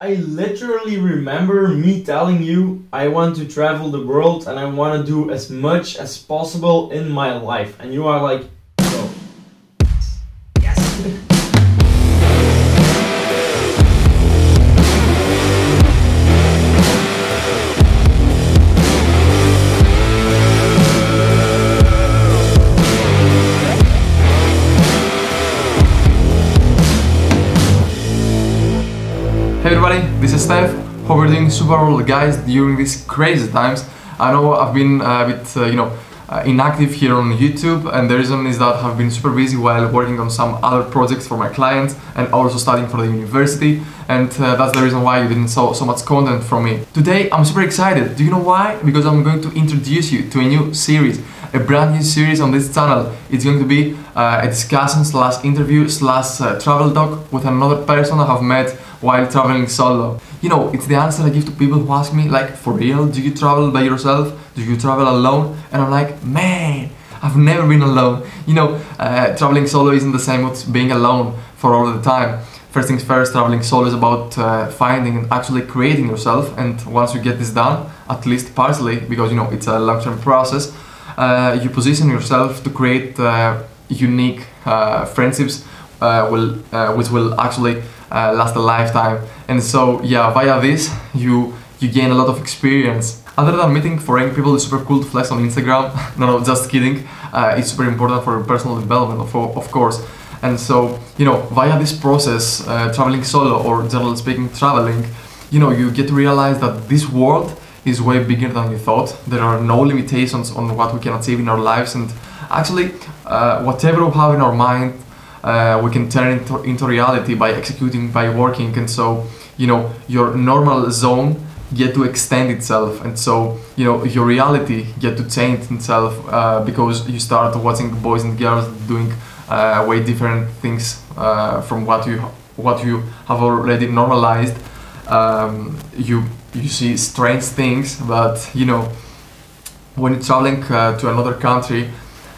I literally remember me telling you I want to travel the world and I want to do as much as possible in my life. And you are like, Well, guys, during these crazy times. I know I've been a bit, uh, you know, uh, inactive here on YouTube, and the reason is that I've been super busy while working on some other projects for my clients and also studying for the university, and uh, that's the reason why you didn't saw so much content from me. Today, I'm super excited. Do you know why? Because I'm going to introduce you to a new series, a brand new series on this channel. It's going to be uh, a discussion slash interview slash uh, travel doc with another person I have met while traveling solo. You know, it's the answer I give to people who ask me, like, for real, do you travel by yourself? Do you travel alone? And I'm like, man, I've never been alone. You know, uh, traveling solo isn't the same as being alone for all the time. First things first, traveling solo is about uh, finding and actually creating yourself. And once you get this done, at least partially, because you know it's a long-term process, uh, you position yourself to create uh, unique uh, friendships, uh, will, which will actually uh, last a lifetime. And so, yeah, via this, you you gain a lot of experience. Other than meeting foreign people, it's super cool to flex on Instagram. no, no, just kidding. Uh, it's super important for personal development, of, of course. And so, you know, via this process, uh, traveling solo or generally speaking, traveling, you know, you get to realize that this world is way bigger than you thought. There are no limitations on what we can achieve in our lives, and actually, uh, whatever we have in our mind, uh, we can turn into, into reality by executing, by working, and so, you know, your normal zone get to extend itself. And so you know your reality get to change itself uh, because you start watching boys and girls doing uh, way different things uh, from what you what you have already normalized. Um, you you see strange things but you know when you're traveling uh, to another country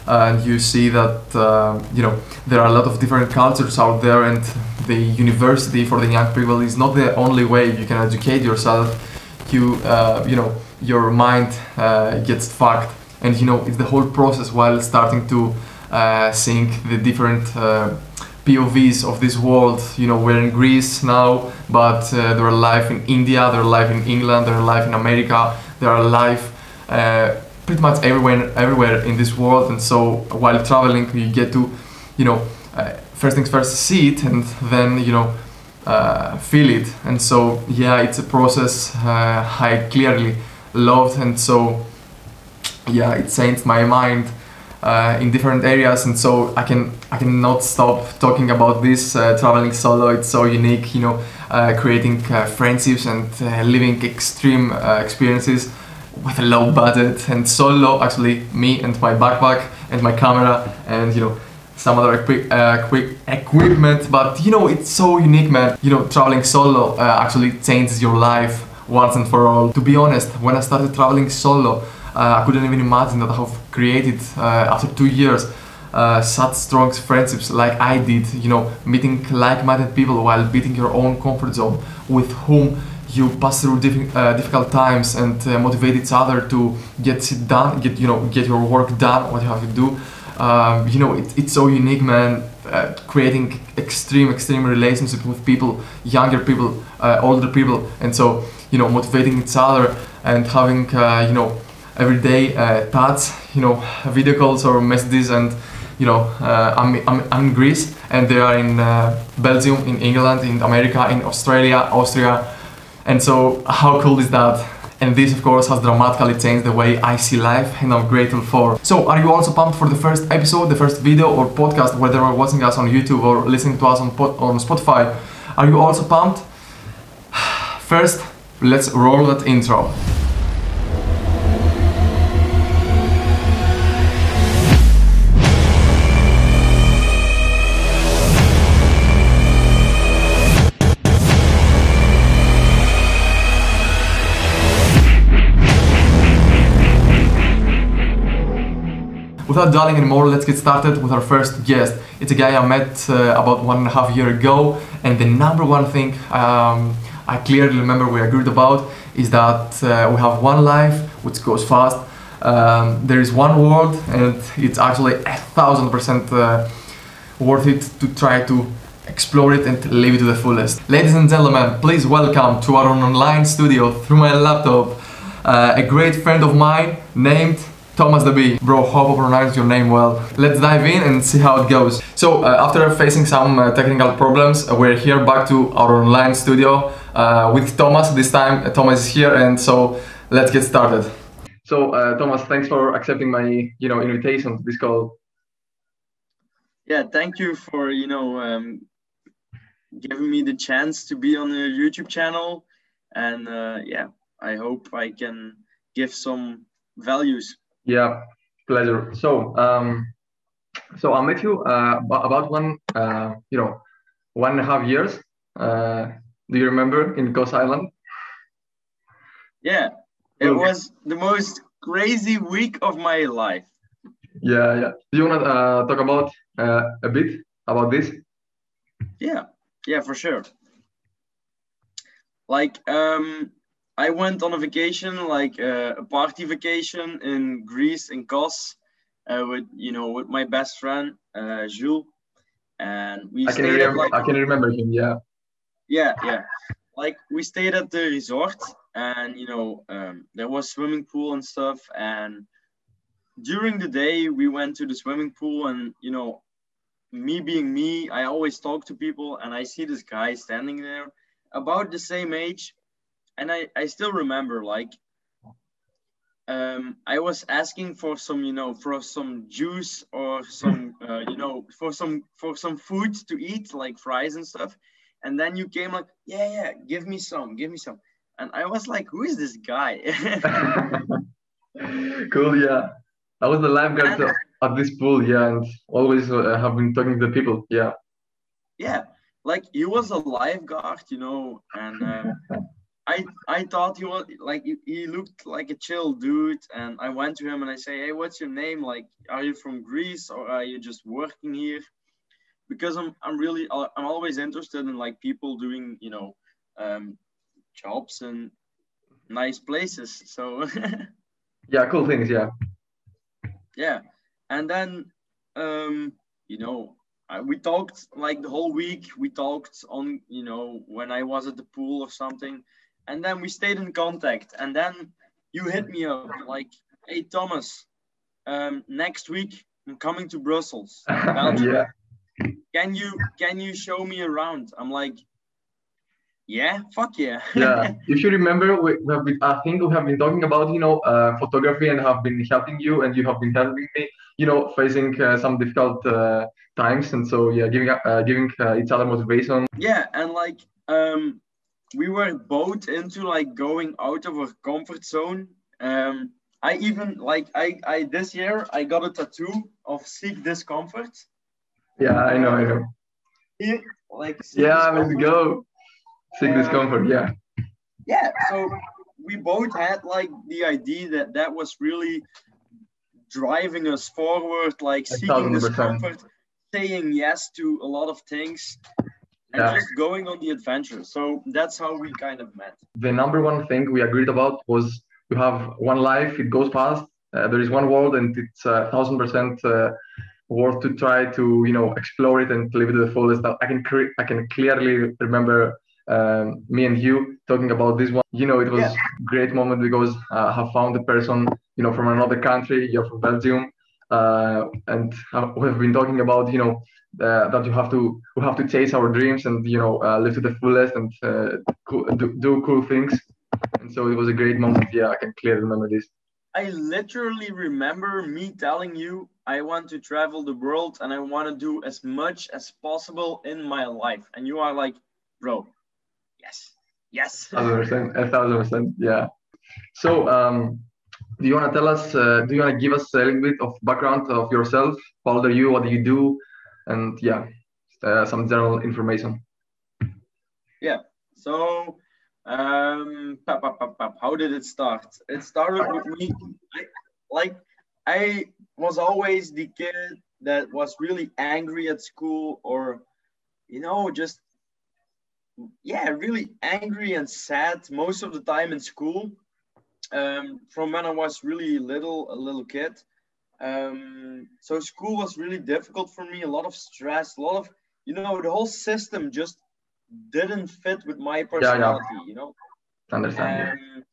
and you see that uh, you know there are a lot of different cultures out there and the university for the young people is not the only way you can educate yourself. You uh, you know your mind uh, gets fucked. And you know it's the whole process while starting to uh, seeing the different uh, POVs of this world you know we're in Greece now but uh, they're alive in India they're alive in England they're alive in America they're alive uh, pretty much everywhere everywhere in this world. And so while traveling you get to you know uh, first things first see it and then you know uh, feel it. And so yeah it's a process uh, I clearly loved. And so yeah it changed my mind uh, in different areas. And so I can I cannot stop talking about this uh, traveling solo. It's so unique you know uh, creating friendships and living extreme experiences with a low budget and solo actually me and my backpack and my camera and you know some other equi- uh, quick equipment. But you know it's so unique man. You know traveling solo uh, actually changes your life once and for all. To be honest when i started traveling solo uh, i couldn't even imagine that i have created uh, after two years uh, such strong friendships like i did you know meeting like-minded people while beating your own comfort zone with whom you pass through diffi- uh, difficult times and uh, motivate each other to get it done get you know get your work done what you have to do. Um, you know it, it's so unique man uh, creating extreme extreme relationships with people younger people uh, older people and so you know motivating each other and having uh, you know everyday uh, chats you know video calls or messages and you know uh, I'm, I'm, I'm in Greece and they are in Belgium in England in America in Australia Austria and so how cool is that and this, of course, has dramatically changed the way I see life, and I'm grateful for. So, are you also pumped for the first episode, the first video or podcast, whether you're watching us on YouTube or listening to us on, on Spotify? Are you also pumped? First, let's roll that intro. Without dwelling anymore, let's get started with our first guest. It's a guy I met uh, about one and a half year ago, and the number one thing um, I clearly remember we agreed about is that uh, we have one life which goes fast. Um, there is one world, and it's actually a thousand percent uh, worth it to try to explore it and live it to the fullest. Ladies and gentlemen, please welcome to our online studio through my laptop uh, a great friend of mine named Thomas the Bee. Bro, hope I pronounced your name well. Let's dive in and see how it goes. So, uh, after facing some uh, technical problems, uh, we're here back to our online studio uh, with Thomas. This time, uh, Thomas is here, and so let's get started. So, Thomas, thanks for accepting my, you know, invitation to this call. Yeah, thank you for you know um, giving me the chance to be on your YouTube channel, and yeah, I hope I can give some values. Yeah, pleasure. So, um, so I met you uh, about one, uh, you know, one and a half years. Uh, do you remember in Kos Island? Yeah, it was the most crazy week of my life. Yeah, yeah. Do you want to uh, talk about uh, a bit about this? Yeah, yeah, for sure. Like, um, I went on a vacation, like uh, a party vacation in Greece in Kos, uh, with you know with my best friend uh, Jules, and we. I can remember. Like, I can remember him. Yeah. Yeah, yeah. Like we stayed at the resort, and you know um, there was swimming pool and stuff, and during the day we went to the swimming pool, and you know, me being me, I always talk to people, and I see this guy standing there, about the same age and I, I still remember like um, I was asking for some, you know, for some juice or some, uh, you know, for some for some food to eat, like fries and stuff. And then you came like, yeah, yeah, give me some, give me some. And I was like, who is this guy? cool, yeah. I was the lifeguard and, at this pool, yeah, and always uh, have been talking to the people, yeah. Yeah, like he was a lifeguard, you know, and. Um, I I thought he was like he looked like a chill dude, and I went to him and I say, "Hey, what's your name? Like, are you from Greece or are you just working here?" Because I'm I'm really I'm always interested in like people doing you know um, jobs in nice places. So yeah, cool things. Yeah. Yeah, and then um, you know uh, we talked like the whole week. We talked on, you know, when I was at the pool or something and then we stayed in contact. And then you hit me up like hey thomas um, next week i'm coming to brussels. Yeah. can you can you show me around? I'm like yeah fuck yeah. Yeah. If you remember we, have been, i think we have been talking about you know uh, photography and have been helping you and you have been helping me you know facing uh, some difficult uh, times. And so yeah giving uh, giving uh, each other motivation. Yeah and like um we were both into like going out of our comfort zone. Um, I even like I I this year I got a tattoo of seek discomfort. Yeah, I know, I know. Here, like yeah, let's go. Seek discomfort, yeah. Yeah, so we both had like the idea that that was really driving us forward, like seeking discomfort, saying yes to a lot of things, and yeah. just going on the adventure. So that's how we kind of met. The number one thing we agreed about was you have one life, it goes fast. Uh, there is one world, and it's a thousand percent uh, worth to try to you know explore it and live it to the fullest. I can cre- I can clearly remember um, me and you talking about this one. You know, it was yeah. great moment because uh, I have found a person you know from another country. You're from Belgium. Uh, and we've been talking about you know uh, that you have to we have to chase our dreams and you know uh, live to the fullest and uh, do, do cool things. And so it was a great moment. Yeah i can clearly remember this. I literally remember me telling you i want to travel the world and i want to do as much as possible in my life. And you are like bro yes yes. A thousand percent a thousand percent yeah. So um do you want to tell us uh, do you want to give us a little bit of background of yourself how old are you what do you do and yeah, uh, some general information. Yeah. So, um, pap, pap, pap, how did it start? It started with me, I, like I was always the kid that was really angry at school, or you know, just yeah, really angry and sad most of the time in school. Um, from when I was really little, a little kid. Um, so school was really difficult for me. A lot of stress, a lot of, you know, the whole system just didn't fit with my personality. Yeah, yeah. You know. Understand. Um,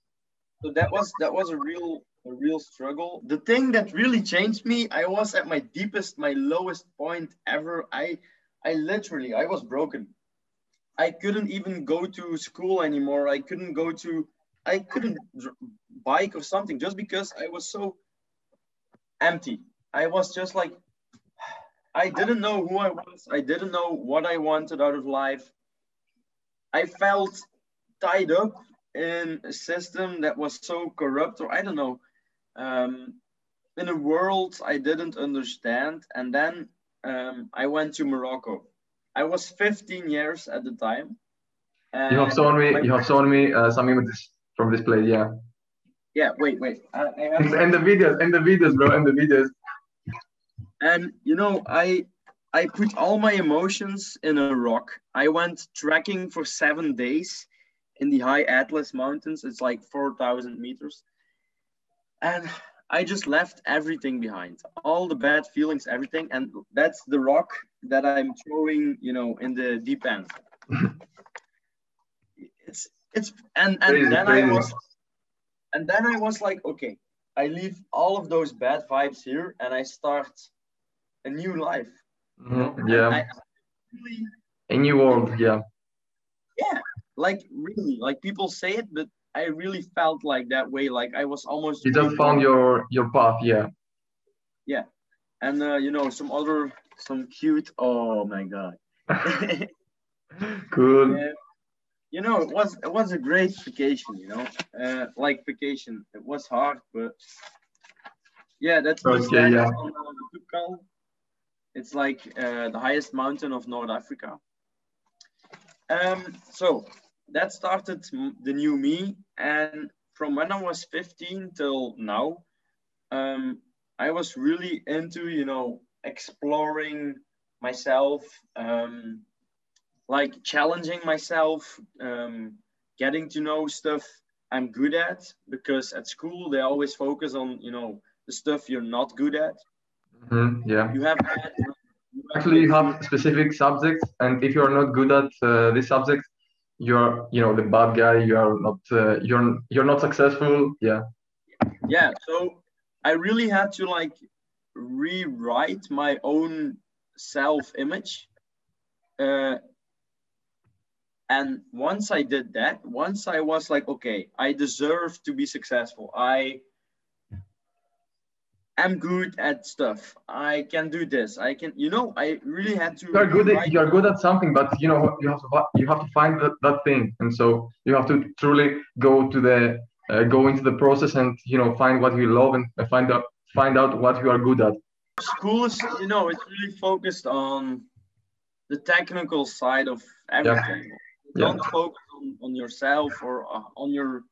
so that was that was a real a real struggle. The thing that really changed me, I was at my deepest, my lowest point ever. I I literally I was broken. I couldn't even go to school anymore. I couldn't go to I couldn't bike or something just because I was so empty. I was just like I didn't know who I was. I didn't know what I wanted out of life. I felt tied up in a system that was so corrupt, or I don't know, um, in a world I didn't understand. And then um, I went to Morocco. I was 15 years at the time. you have shown me. You have shown me uh, some images from this place. Yeah. Yeah. Wait. Wait. Uh, I, I and the videos. And the videos, bro. And the videos. And you know, I I put all my emotions in a rock. I went trekking for seven days in the high Atlas Mountains. It's like 4,000 meters. And I just left everything behind, all the bad feelings, everything. And that's the rock that I'm throwing, you know, in the deep end. it's, it's, and, and crazy, then crazy. I was, and then I was like, okay, I leave all of those bad vibes here and I start a new life. Mm-hmm. Yeah. I, I really, a new world. Yeah. Yeah. Like really, like people say it, but I really felt like that way. Like I was almost. You just found your your path. Yeah. Yeah, and uh, you know some other some cute. Oh my god. cool. Yeah. You know, it was it was a great vacation. You know, uh, like vacation. It was hard, but yeah, that's okay. Yeah. On, uh, it's like uh, the highest mountain of North Africa. Um, so that started the new me. And from when I was 15 till now, um, I was really into, you know, exploring myself, um, like challenging myself, um, getting to know stuff I'm good at. Because at school, they always focus on, you know, the stuff you're not good at. Mm-hmm, yeah. You have actually you have specific subjects, and if you're not good at uh, this subject, you're you know the bad guy. You are not uh, you're you're not successful. Yeah. Yeah. So I really had to like rewrite my own self-image. Uh, and once I did that, once I was like, okay, I deserve to be successful. I am good at stuff. I can do this. I can, you know, I really had to. You're good. At, you're good at something, but you know, you have to you have to find that, that thing, and so you have to truly go to the uh, go into the process and you know find what you love and find out find out what you are good at. School is, you know, it's really focused on the technical side of everything. Yeah. Don't yeah. focus on, on yourself or uh, on your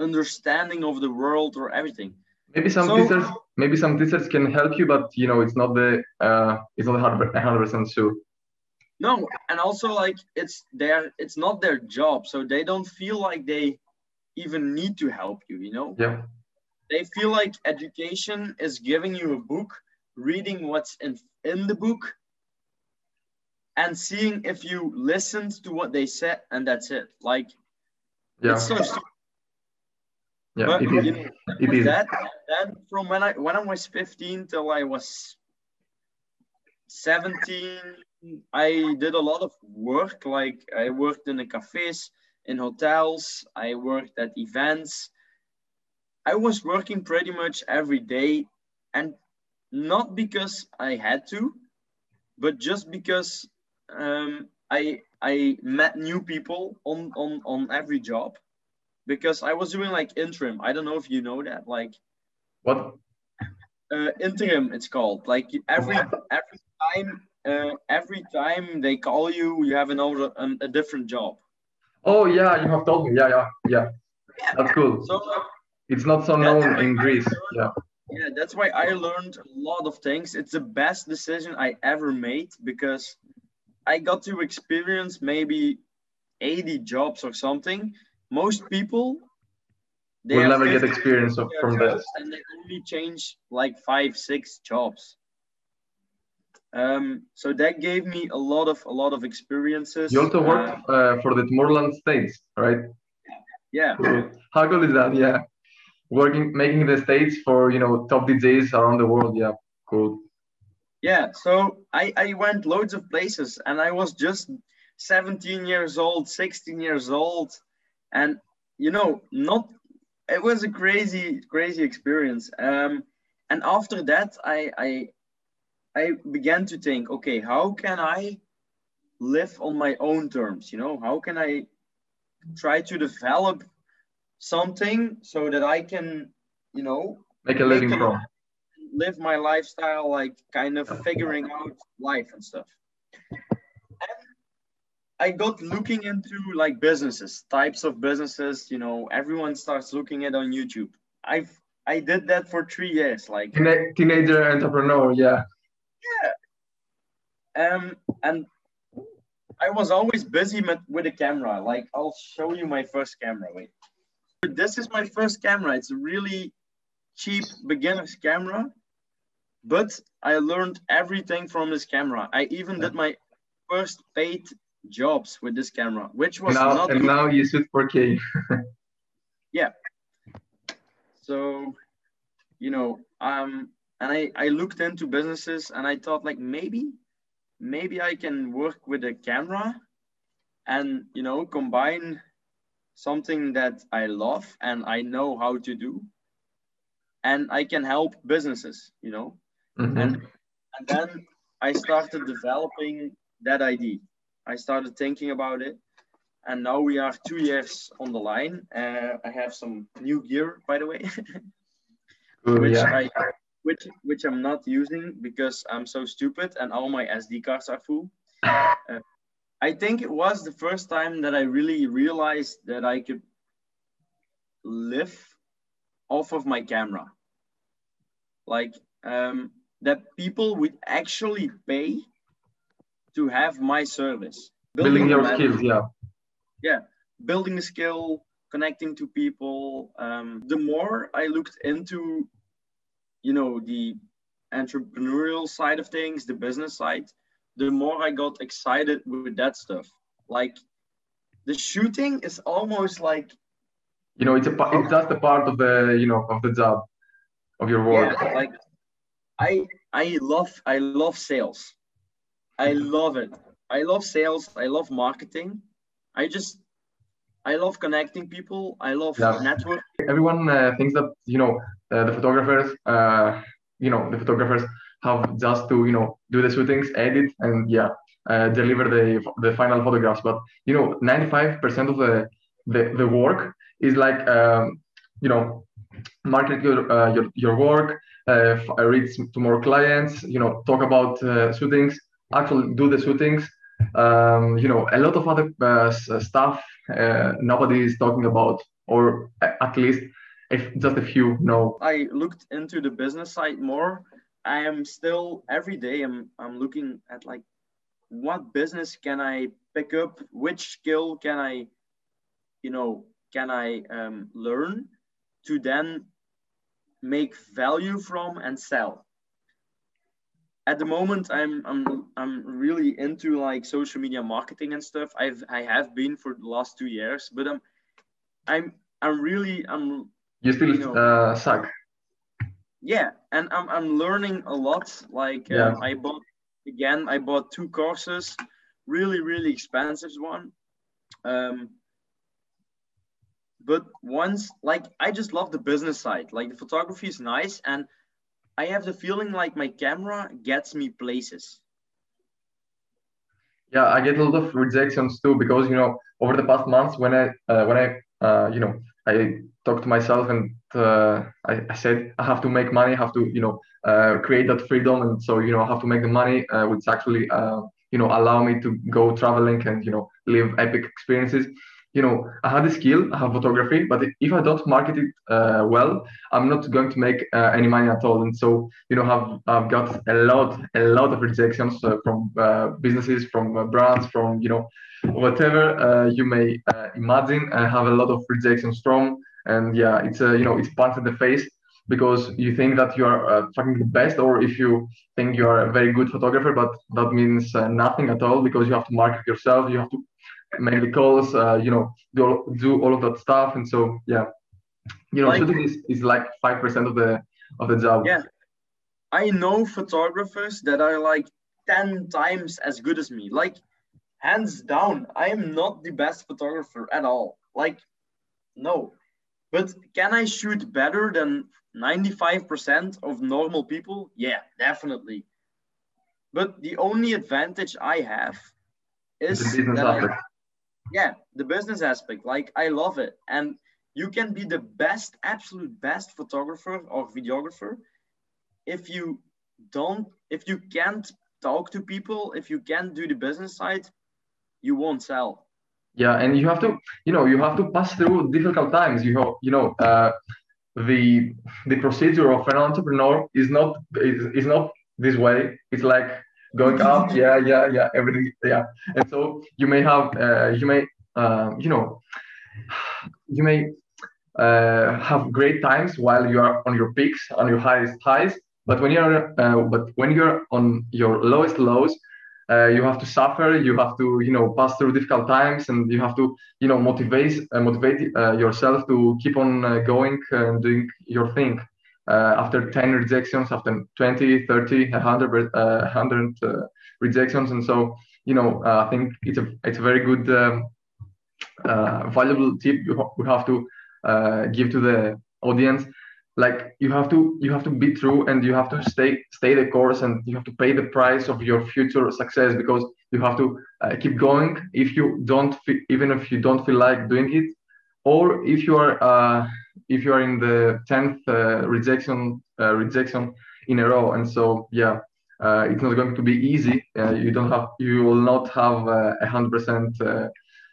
understanding of the world or everything Maybe some so, teachers, maybe some teachers can help you, but you know, it's not the, uh, it's not hundred percent sure. No, and also like it's their, it's not their job, so they don't feel like they even need to help you. You know. Yeah. They feel like education is giving you a book, reading what's in in the book, and seeing if you listened to what they said, and that's it. Like, yeah. it's so yeah, but, it is. You know, it is. That, that from when I when I was 15 till I was 17, I did a lot of work. Like I worked in the cafes, in hotels. I worked at events. I was working pretty much every day, and not because I had to, but just because um, I I met new people on on on every job because I was doing like interim. I don't know if you know that. Like what? Uh, interim, it's called. Like every every time, uh, every time they call you, you have another um, a different job. Oh yeah, you have told me. Yeah, yeah, yeah. yeah. That's cool. So uh, it's not so known in Greece. Yeah. Yeah, that's why I learned a lot of things. It's the best decision I ever made because I got to experience maybe 80 jobs or something, most people they will never get experience of, from this. And they only change like five, six jobs. Um, so that gave me a lot of a lot of experiences. You also worked uh, uh, for the Tomorrowland States, right? Yeah. How cool is that? Yeah, working making the states for you know top DJs around the world. Yeah, cool. Yeah. So I I went loads of places, and I was just 17 years old, 16 years old, and you know not. It was a crazy crazy experience. Um, and after that, I I I began to think, okay, how can I live on my own terms? You know, how can I try to develop something so that I can, you know, make a living from live my lifestyle, like kind of figuring out life and stuff. And I got looking into like businesses, types of businesses. You know, everyone starts looking at on YouTube. I've I did that for three years, like teenager entrepreneur. Yeah yeah um and i was always busy with, with a camera like i'll show you my first camera wait this is my first camera it's a really cheap beginner's camera but i learned everything from this camera. I even did my first paid jobs with this camera which was now, not and good. now you shoot 4k yeah. So you know um and I, I looked into businesses and I thought like maybe maybe I can work with a camera and you know combine something that I love and I know how to do. And I can help businesses you know mm-hmm. and and then I started developing that idea I started thinking about it and now we are two years on the line uh, I have some new gear by the way Ooh, which yeah. I which which I'm not using because I'm so stupid and all my SD cards are full. Uh, I think it was the first time that I really realized that I could live off of my camera. Like um, that people would actually pay to have my service. Building, building your skills, yeah. Yeah, building a skill, connecting to people. Um, the more I looked into you know the entrepreneurial side of things the business side the more i got excited with that stuff like the shooting is almost like you know it's a it's just a part of the you know of the job of your work yeah, like i i love i love sales i love it i love sales i love marketing i just I love connecting people. I love yeah. network. Everyone uh, thinks that you know uh, the photographers, uh, you know, the photographers have just to you know do the shootings, edit, and yeah, uh, deliver the the final photographs. But you know, 95% of the the, the work is like um, you know market your uh, your, your work, uh, reach to more clients, you know, talk about shootings, actually do the shootings. Um, you know, a lot of other stuff uh, nobody is talking about, or at least if just a few know. I looked into the business side more. I am still every day. I'm I'm looking at like what business can I pick up? Which skill can I, you know, can I um, learn to then make value from and sell? at the moment i'm i'm i'm really into like social media marketing and stuff. I've i have been for the last two years but i'm i'm i'm really i'm you still you know, uh, suck. Yeah and i'm i'm learning a lot. Like uh, yeah. uh, i bought again i bought two courses really really expensive one. Um but once like i just love the business side like the photography is nice and I have the feeling like my camera gets me places. Yeah, I get a lot of rejections too because you know over the past months when I uh, when I uh, you know I talked to myself and uh, I, I, said I have to make money, I have to you know uh, create that freedom, and so you know I have to make the money, uh, which actually uh, you know allow me to go traveling and you know live epic experiences. You know, I had a skill, I have photography, but if I don't market it uh, well, I'm not going to make uh, any money at all. And so, you know, have I've got a lot, a lot of rejections uh, from uh, businesses, from uh, brands, from you know, whatever uh, you may imagine. I have a lot of rejections from, and yeah, it's you know, it's punch in the face because you think that you are fucking the best, or if you think you are a very good photographer, but that means nothing at all because you have to market yourself, you have to make the calls, uh, you know, do, do all of that stuff. And so, yeah, you know, like, shooting is, is like 5% of the, of the job. Yeah. I know photographers that are like 10 times as good as me. Like, hands down, I am not the best photographer at all. Like, no. But can I shoot better than 95% of normal people? Yeah, definitely. But the only advantage I have is that I, yeah the business aspect like i love it. And you can be the best absolute best photographer or videographer if you don't if you can't talk to people if you can't do the business side you won't sell. Yeah and you have to you know you have to pass through difficult times. You know you know uh, the the procedure of an entrepreneur is not is, is not this way. It's like going up. Yeah yeah yeah everything yeah. And so you may have uh, you may uh, you know you may uh, have great times while you are on your peaks on your highest highs but when you're uh, but when you're on your lowest lows uh, you have to suffer you have to you know pass through difficult times and you have to you know motivate uh, motivate uh, yourself to keep on going and doing your thing uh, after 10 rejections, after 20, 30, 100, uh, 100 uh, rejections. And so, you know, I think it's a, it's a very good, um, valuable tip we have to give to the audience like you have to you have to be true and you have to stay stay the course and you have to pay the price of your future success because you have to uh, keep going if you don't even if you don't feel like doing it or if you are uh, if you are in the 10th uh, rejection uh, rejection in a row and so yeah uh, it's not going to be easy. Uh, you don't have you will not have uh, a hundred percent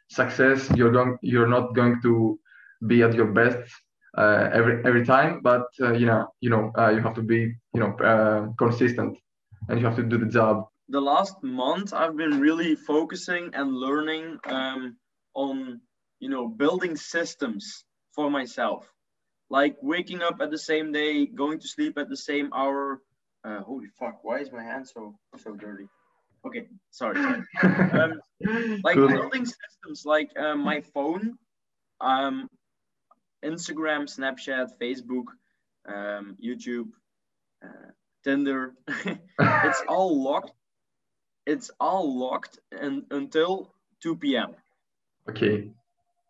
success. You're going you're not going to be at your best every every time but you know you know you have to be you know consistent and you have to do the job. The last month i've been really focusing and learning um, on you know building systems for myself. Like waking up at the same day going to sleep at the same hour. Uh, holy fuck why is my hand so so dirty? Okay sorry, sorry. um, like cool. building systems like uh, my phone um instagram snapchat facebook um, youtube uh, tinder. It's all locked. It's all locked and until 2 p.m okay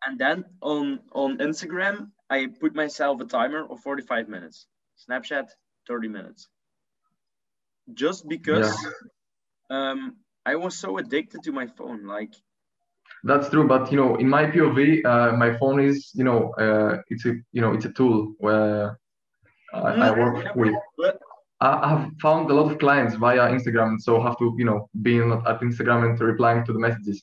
and then on on Instagram, I put myself a timer of 45 minutes. Snapchat, 30 minutes. Just because yeah. um, I was so addicted to my phone, like. That's true, but you know, in my POV, uh, my phone is, you know, uh, it's a, you know, it's a tool where I, I mm, work yeah, with. But, I have found a lot of clients via Instagram, so have to, you know, be at Instagram and replying to the messages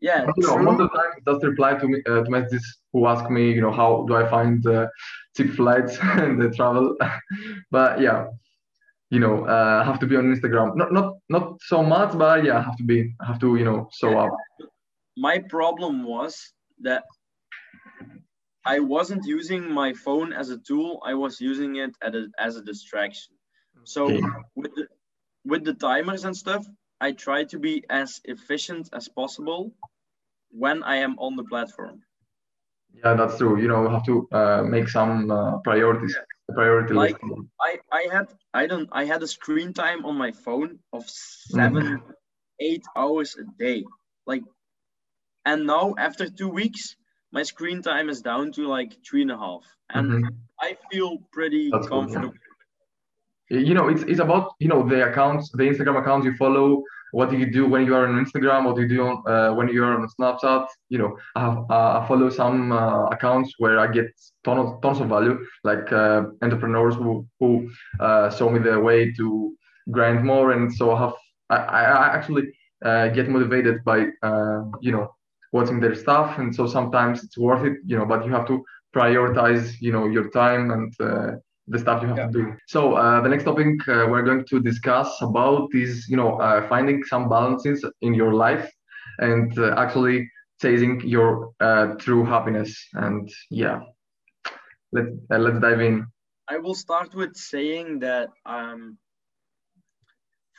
yeah but, you know, most of the time just reply to me uh, to messages who ask me you know how do i find uh, cheap flights and the travel? But yeah you know uh, have to be on instagram. Not not not so much but yeah have to be I have to you know show up. My problem was that i wasn't using my phone as a tool i was using it as a, as a distraction. So okay. with the, with the timers and stuff I try to be as efficient as possible when I am on the platform. Yeah, that's true. You know, have to uh, make some uh, priorities. Yeah. Priority like list. I, I had I don't I had a screen time on my phone of 7 mm. eight hours a day. Like, and now after two weeks, my screen time is down to like three and a half, and mm-hmm. I feel pretty that's comfortable. Cool, you know it's, it's about you know the accounts the instagram accounts you follow what do you do when you are on instagram what do you do on, uh, when you're on snapchat you know i, have, uh, I follow some uh, accounts where i get tons of, tons of value like uh, entrepreneurs who who uh, show me the way to grind more and so i have i, I actually uh, get motivated by you know watching their stuff and so sometimes it's worth it you know but you have to prioritize you know your time and the stuff you have yeah. to do. So uh, the next topic uh, we're going to discuss about is you know uh, finding some balances in your life and uh, actually chasing your uh, true happiness. And yeah. Let, let's dive in. I will start with saying that um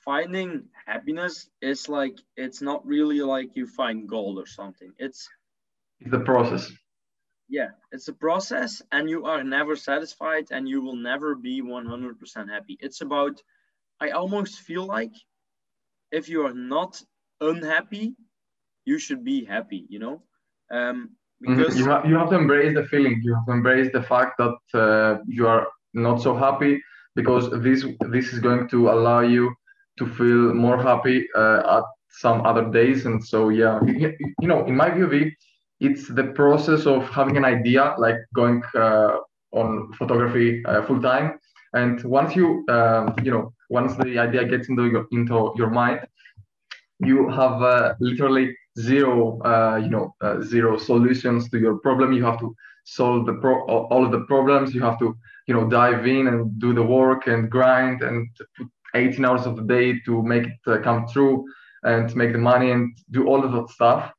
finding happiness is like it's not really like you find gold or something. It's it's the process yeah it's a process and you are never satisfied and you will never be 100% happy it's about i almost feel like if you are not unhappy you should be happy you know um mm-hmm. because you have, you have to embrace the feeling you have to embrace the fact that uh, you are not so happy because this this is going to allow you to feel more happy uh, at some other days. And so, yeah, you know, in my view, it's the process of having an idea, like going uh, on photography uh, full time. And once you, uh, you know, once the idea gets into your, into your mind, you have uh, literally zero, uh, you know, zero solutions to your problem. You have to solve the pro- all of the problems. You have to, you know, dive in and do the work and grind and put 18 hours of the day to make it uh, come true and make the money and do all of that stuff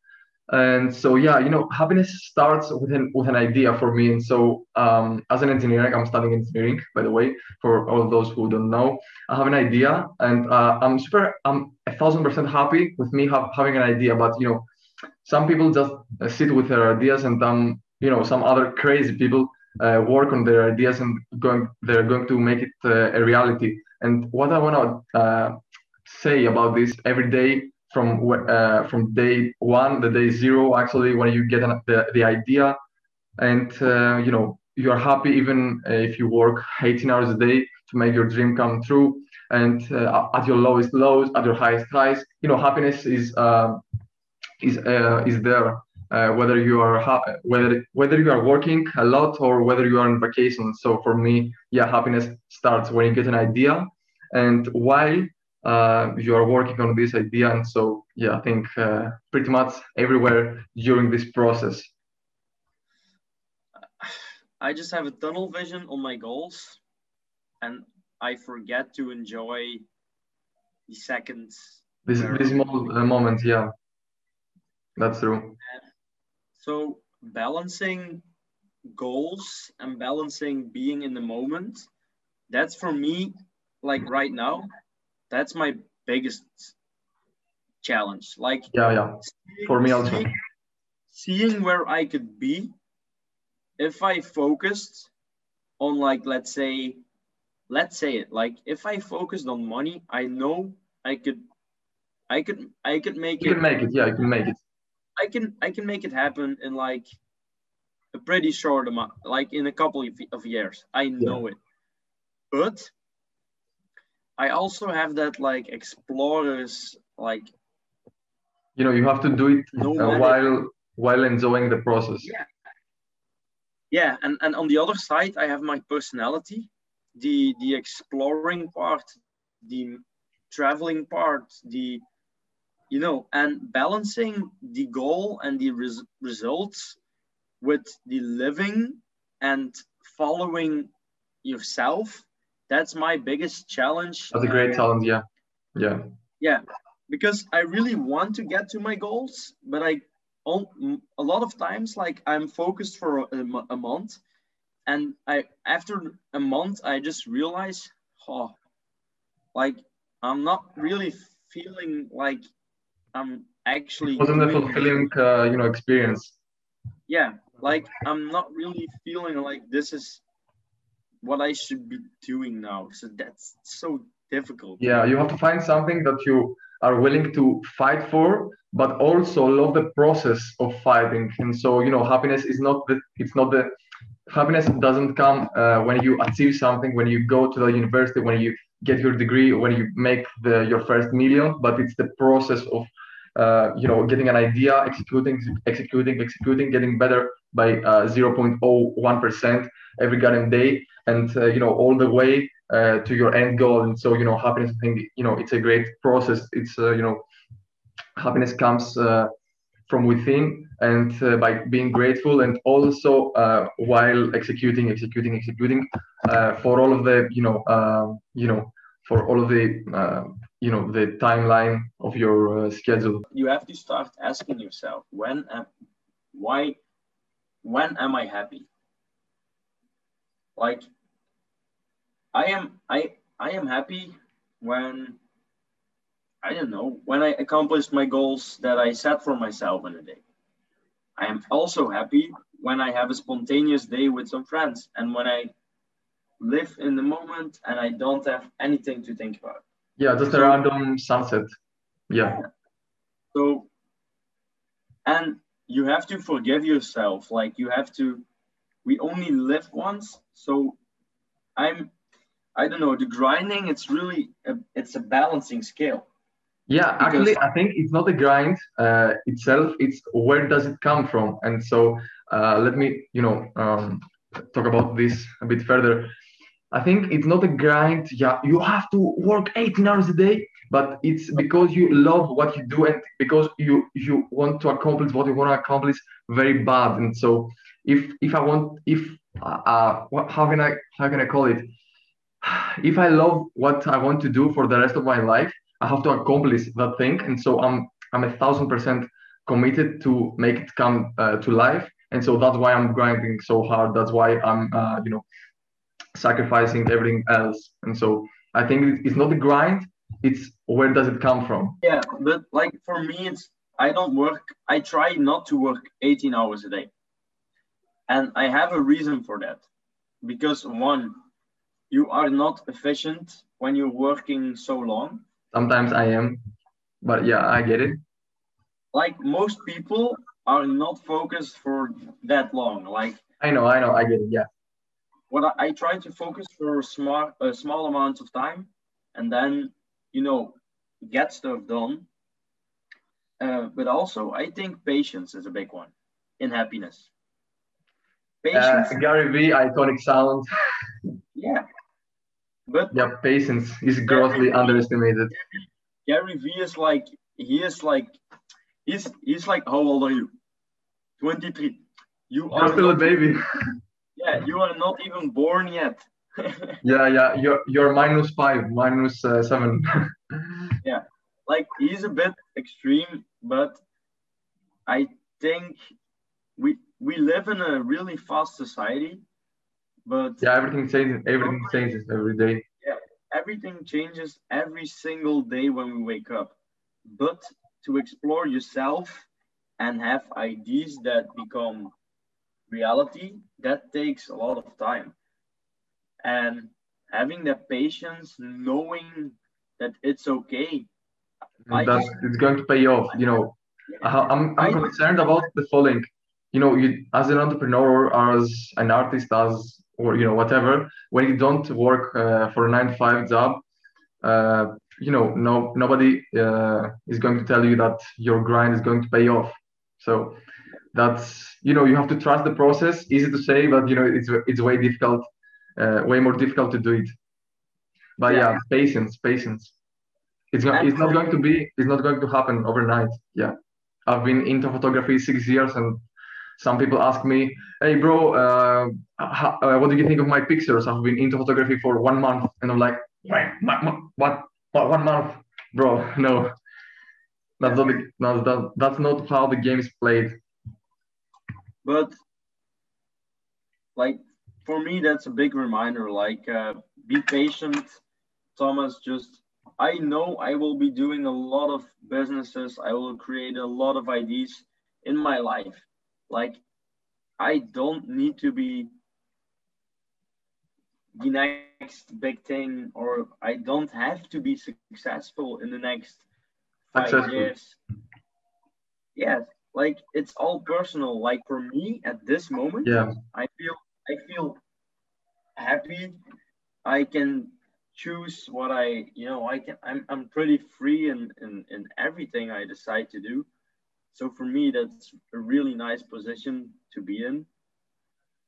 and so yeah you know happiness starts with an with an idea for me. And so um, as an engineer i'm studying engineering by the way for all those who don't know. I have an idea and uh, i'm super i'm a thousand percent happy with me have, having an idea. But you know some people just uh, sit with their ideas and um you know some other crazy people uh, work on their ideas and going they're going to make it uh, a reality. And what I want to uh, say about this every day from uh, from day one, the day zero, actually, when you get an, the, the idea, and uh, you know you're happy even if you work 18 hours a day to make your dream come true, and uh, at your lowest lows, at your highest highs, you know happiness is uh, is uh, is there. whether you are whether whether you are working a lot or whether you are on vacation. So for me, yeah, happiness starts when you get an idea and while uh, you are working on this idea. And so, yeah, I think uh, pretty much everywhere during this process. I just have a tunnel vision on my goals and I forget to enjoy the seconds. This, this moment, uh, moment, yeah, that's true. So, balancing goals and balancing being in the moment, that's for me like right now, that's my biggest challenge. Like yeah, yeah. For me also. Seeing, seeing where I could be if I focused on like let's say let's say it like if I focused on money, I know I could I could I could make you it. You can make it, yeah, I can make it. I can I can make it happen in like a pretty short amount, like in a couple of years. I know yeah. it. But I also have that like explorers like you know you have to do it uh, while while enjoying the process. Yeah. Yeah, and and on the other side I have my personality, the the exploring part, the traveling part, the you know, and balancing the goal and the res- results with the living and following yourself that's my biggest challenge. That's a great challenge. Yeah. Yeah. Yeah. Because I really want to get to my goals, but I, a lot of times, like I'm focused for a, a month and I, after a month, I just realize, oh, like I'm not really feeling like I'm actually. It wasn't a fulfilling, uh, you know, experience. Yeah, like I'm not really feeling like this is what I should be doing now. So that's so difficult. Yeah, you have to find something that you are willing to fight for, but also love the process of fighting. And so, you know, happiness is not the, it's not the, happiness doesn't come uh, when you achieve something, when you go to the university, when you get your degree, when you make the, your first million, but it's the process of, uh, you know, getting an idea, executing, executing, executing, getting better by uh, 0.01% every goddamn day. And uh, you know all the way uh, to your end goal. And so you know happiness i think you know it's a great process. It's uh, you know happiness comes uh, from within and uh, by being grateful and also uh, while executing executing executing uh, for all of the you know you know for all of the uh, you know the timeline of your uh, schedule. You have to start asking yourself when am, why when am i happy? Like i am i i am happy when i don't know when i accomplished my goals that i set for myself in a day. I am also happy when i have a spontaneous day with some friends and when i live in the moment and i don't have anything to think about. Yeah just a random sunset. Yeah. So and you have to forgive yourself. Like you have to we only live once. So i'm i don't know the grinding it's really a, it's a balancing scale. Yeah actually i think it's not the grind uh, itself it's where does it come from? And so uh, let me you know um, talk about this a bit further. I think it's not a grind. Yeah, you have to work 18 hours a day, but it's because you love what you do and because you you want to accomplish what you want to accomplish very bad. And so, if if I want, if uh, uh what how can I how can I call it? If I love what I want to do for the rest of my life, I have to accomplish that thing. And so I'm I'm a thousand percent committed to make it come uh, to life. And so that's why I'm grinding so hard. That's why I'm uh, you know sacrificing everything else. And so I think it's not the grind, it's where does it come from? Yeah, but like for me, it's I don't work, I try not to work 18 hours a day. And I have a reason for that. Because one, you are not efficient when you're working so long. Sometimes I am, but yeah, I get it. Like most people are not focused for that long. Like I know, I know, I get it. Yeah what I, I, try to focus for small a small amount of time and then you know get stuff done. Uh, but also i think patience is a big one in happiness. Patience. Uh, gary vee iconic sound. Yeah. But yeah patience is grossly underestimated. Gary vee is like he is like he's he's like how old are you? 23 you are still a baby. Yeah, you are not even born yet. Yeah, yeah, you're you're minus five, minus, uh, seven. yeah, like he's a bit extreme, but I think we we live in a really fast society. But yeah, everything changes. Everything changes every day. Yeah, everything changes every single day when we wake up. But to explore yourself and have ideas that become reality, that takes a lot of time. And having that patience, knowing that it's okay. That it's going to pay off. You know, I'm, I'm concerned about the following. You know, you as an entrepreneur or as an artist, as or you know whatever, when you don't work uh, for a nine to five job, uh, you know, no nobody uh, is going to tell you that your grind is going to pay off. So that's you know you have to trust the process easy to say but you know it's it's way difficult uh, way more difficult to do it. But yeah, yeah. patience patience. It's not it's not going to be it's not going to happen overnight. Yeah. I've been into photography six years and some people ask me hey bro uh, how, uh, what do you think of my pictures? I've been into photography for one month. And i'm like what what, what one month? Bro no. That's not the, that's, that's not how the game is played. But like for me that's a big reminder like uh, be patient thomas just i know i will be doing a lot of businesses. I will create a lot of ideas in my life. Like i don't need to be the next big thing or i don't have to be successful in the next five years. Yes like it's all personal. Like for me at this moment, yeah, I feel I feel happy. I can choose what I you know I can I'm I'm pretty free in in, in everything I decide to do. So for me that's a really nice position to be in.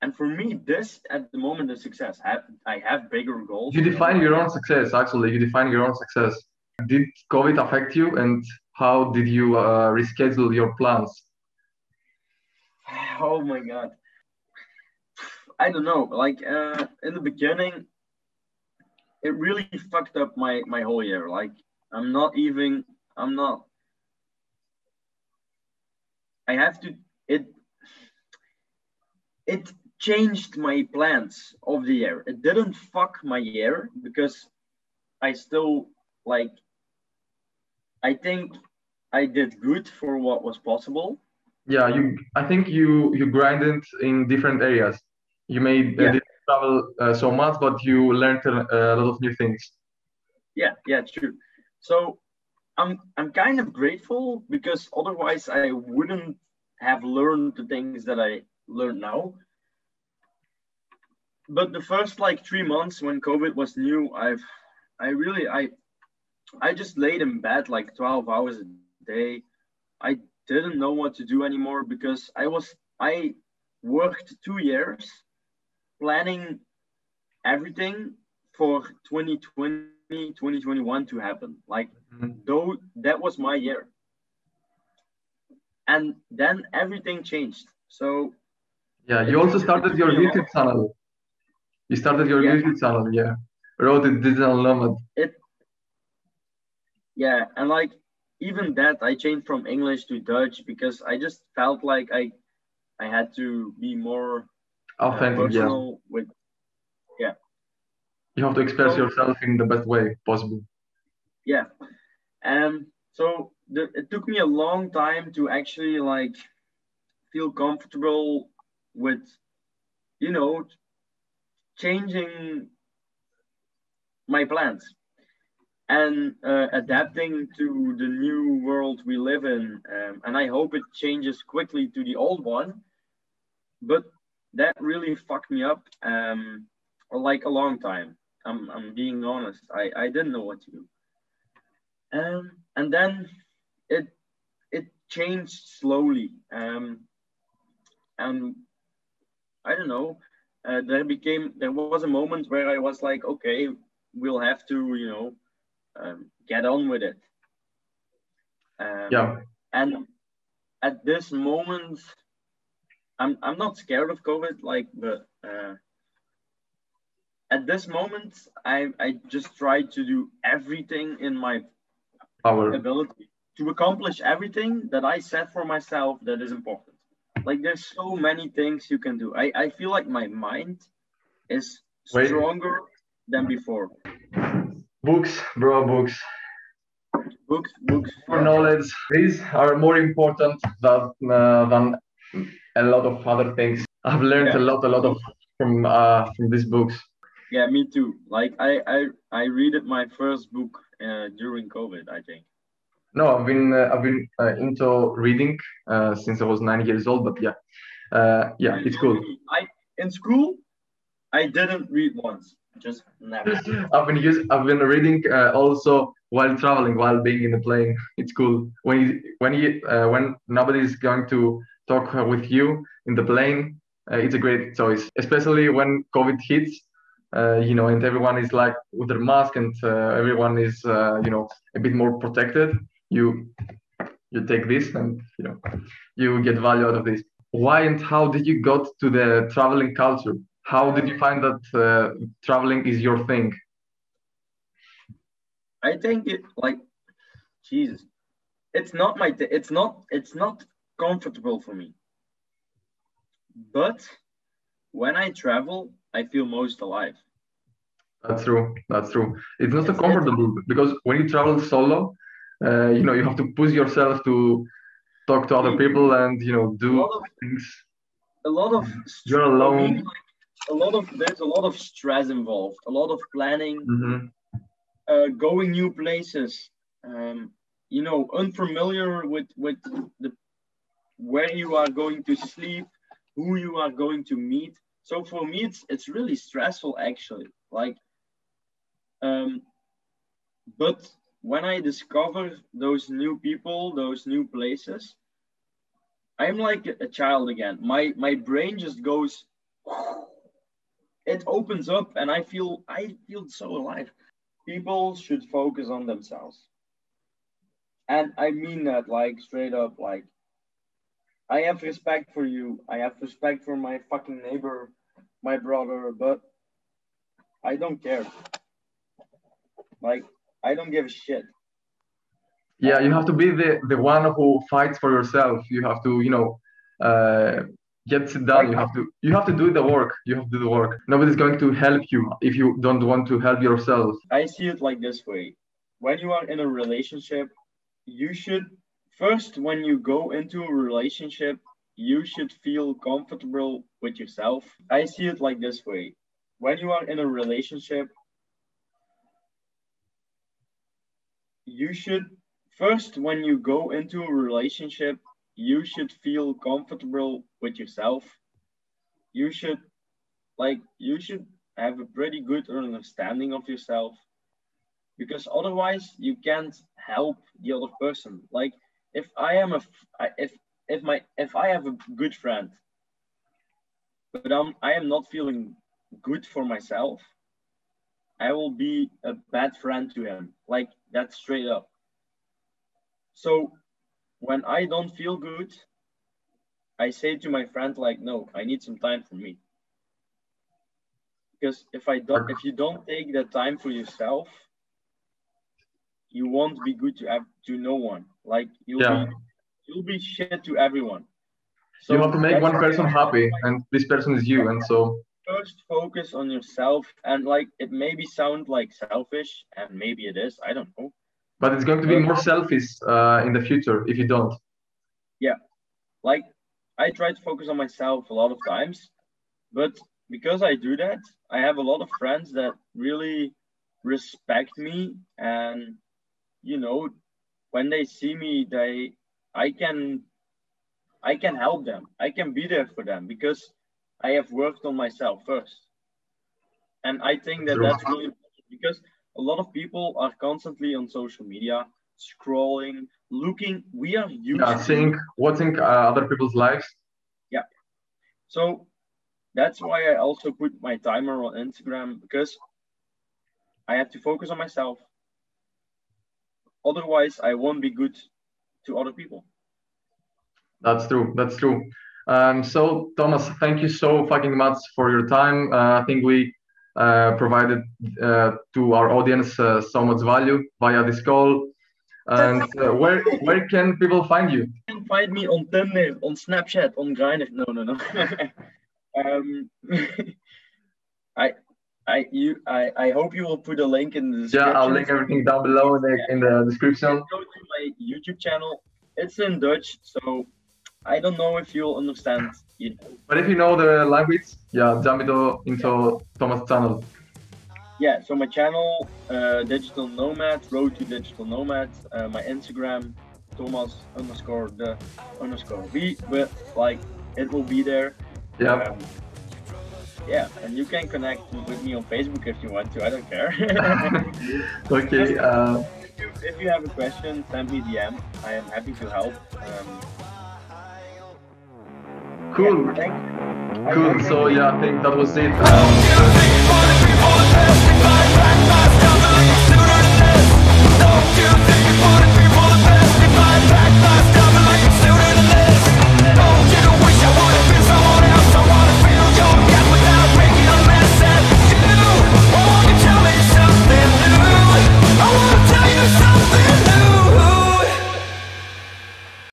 And for me, this at the moment is success. I have, I have bigger goals. You define your own success, actually. You define your own success. Did COVID affect you and how did you uh, reschedule your plans Oh my god. I don't know. Like uh, in the beginning, it really fucked up my my whole year. Like I'm not even. I'm not. I have to. It. It changed my plans of the year. It didn't fuck my year because I still like. I think I did good for what was possible. Yeah, you. I think you you grinded in different areas. You made uh, Yeah. didn't travel uh, so much, but you learned a, a lot of new things. Yeah, yeah, true. So I'm I'm kind of grateful because otherwise I wouldn't have learned the things that I learned now. But the first like three months when COVID was new, I've I really I I just laid in bed like 12 hours a day. I didn't know what to do anymore because I was I worked two years planning everything for 2020 2021 to happen like Mhm. though that was my year and then everything changed so Yeah, you also started your. YouTube channel. You started your Yeah. YouTube channel, yeah. Road to Digital Nomad. yeah and like even that i changed from english to dutch because i just felt like i i had to be more uh, Authentic, yeah. personal with You have to express So- yourself in the best way possible. yeah um so the, it took me a long time to actually like feel comfortable with you know changing my plans and uh, adapting to the new world we live in um, and i hope it changes quickly to the old one but that really fucked me up um, for like a long time. I'm, I'm being honest. I, I didn't know what to do. Um, and then it it changed slowly. Um, and i don't know. Uh, there became there was a moment where i was like okay we'll have to you know um, get on with it. Um, Yeah. and at this moment i'm i'm not scared of covid like but uh, at this moment i i just try to do everything in my Our ability to accomplish everything that I set for myself that is important. Like there's so many things you can do. I, I feel like my mind is Wait. stronger than before. books, bro, books. Books, books. For knowledge, these are more important than, uh, than a lot of other things. I've learned a lot, a lot of from uh, from these books. Yeah, me too. Like I I, I read it my first book uh, during COVID, I think. No, I've been uh, I've been uh, into reading uh, since I was nine years old. But yeah, uh, yeah, it's cool. I in school I didn't read once. Just never. I've been use, I've been reading uh, also while traveling, while being in the plane. It's cool when you when you uh, when nobody is going to talk with you in the plane. Uh, it's a great choice, especially when COVID hits. Uh, you know, and everyone is like with their mask, and uh, everyone is uh, you know a bit more protected. You you take this, and you know you get value out of this. Why and how did you got to the traveling culture? How did you find that uh, traveling is your thing? I think it like Jesus. It's not my it's not it's not comfortable for me. But when I travel, I feel most alive. That's true. That's true. It's not so comfortable because when you travel solo, uh, you know, you have to push yourself to talk to other Mm. people and you know A do lot of things. a lot of You're alone. a lot of there's a lot of stress involved, a lot of planning, hmm uh, going new places, um, you know, unfamiliar with with the where you are going to sleep, who you are going to meet. So for me, it's it's really stressful actually. Like, um, but when I discover those new people, those new places, I'm like a child again. My my brain just goes. It opens up, and I feel I feel so alive people should focus on themselves. And I mean that like straight up, like I have respect for you. I have respect for my fucking neighbor, my brother, but I don't care. Like I don't give a shit. Yeah, you have to be the the one who fights for yourself. You have to, you know, uh, get it done. You have to you have to do the work. You have to do the work. Nobody's going to help you if you don't want to help yourself. I see it like this way. When you are in a relationship, you should first when you go into a relationship, you should feel comfortable with yourself. I see it like this way. When you are in a relationship, you should first when you go into a relationship you should feel comfortable with yourself you should like you should have a pretty good understanding of yourself because otherwise you can't help the other person like if i am a if if my if i have a good friend but i'm i am not feeling good for myself i will be a bad friend to him like that's straight up so when I don't feel good, I say to my friend like, no, I need some time for me. Because if I don't, if you don't take that time for yourself, you won't be good to have to no one. Like you'll yeah. be, you'll be shit to everyone. So you have to make one person happy, and this person is you, and so first focus on yourself. And like it maybe sound like selfish, and maybe it is. I don't know but it's going to be more selfish uh, in the future if you don't yeah like i try to focus on myself a lot of times but because i do that i have a lot of friends that really respect me and you know when they see me they i can i can help them. I can be there for them because i have worked on myself first. And i think that that's really important because a lot of people are constantly on social media scrolling looking we are used yeah, seeing watching uh, other people's lives. Yeah. So that's why i also put my timer on instagram because i have to focus on myself otherwise i won't be good to other people that's true that's true um, so thomas thank you so fucking much for your time uh, i think we uh, provided uh, to our audience uh, so much value via this call. And uh, where where can people find you? You can find me on Tinder, on Snapchat, on Grindr. No, no, no. um, I I you I, I hope you will put a link in the description. Yeah, I'll link everything down below in the, yeah. in the description. Go to my YouTube channel. It's in Dutch, so I don't know if you'll understand you know. But if you know the language, yeah, jump into, into Thomas' channel. Yeah, so my channel, uh, Digital Nomad, Road to Digital Nomad, uh, my Instagram, Thomas underscore the underscore V, but like it will be there. Yeah. Um, yeah, and you can connect with me on Facebook if you want to. I don't care. okay. Uh... If, you, if you have a question, send me DM. I am happy to help. Um, cool. Yeah, cool. So yeah, I think that was it. Um...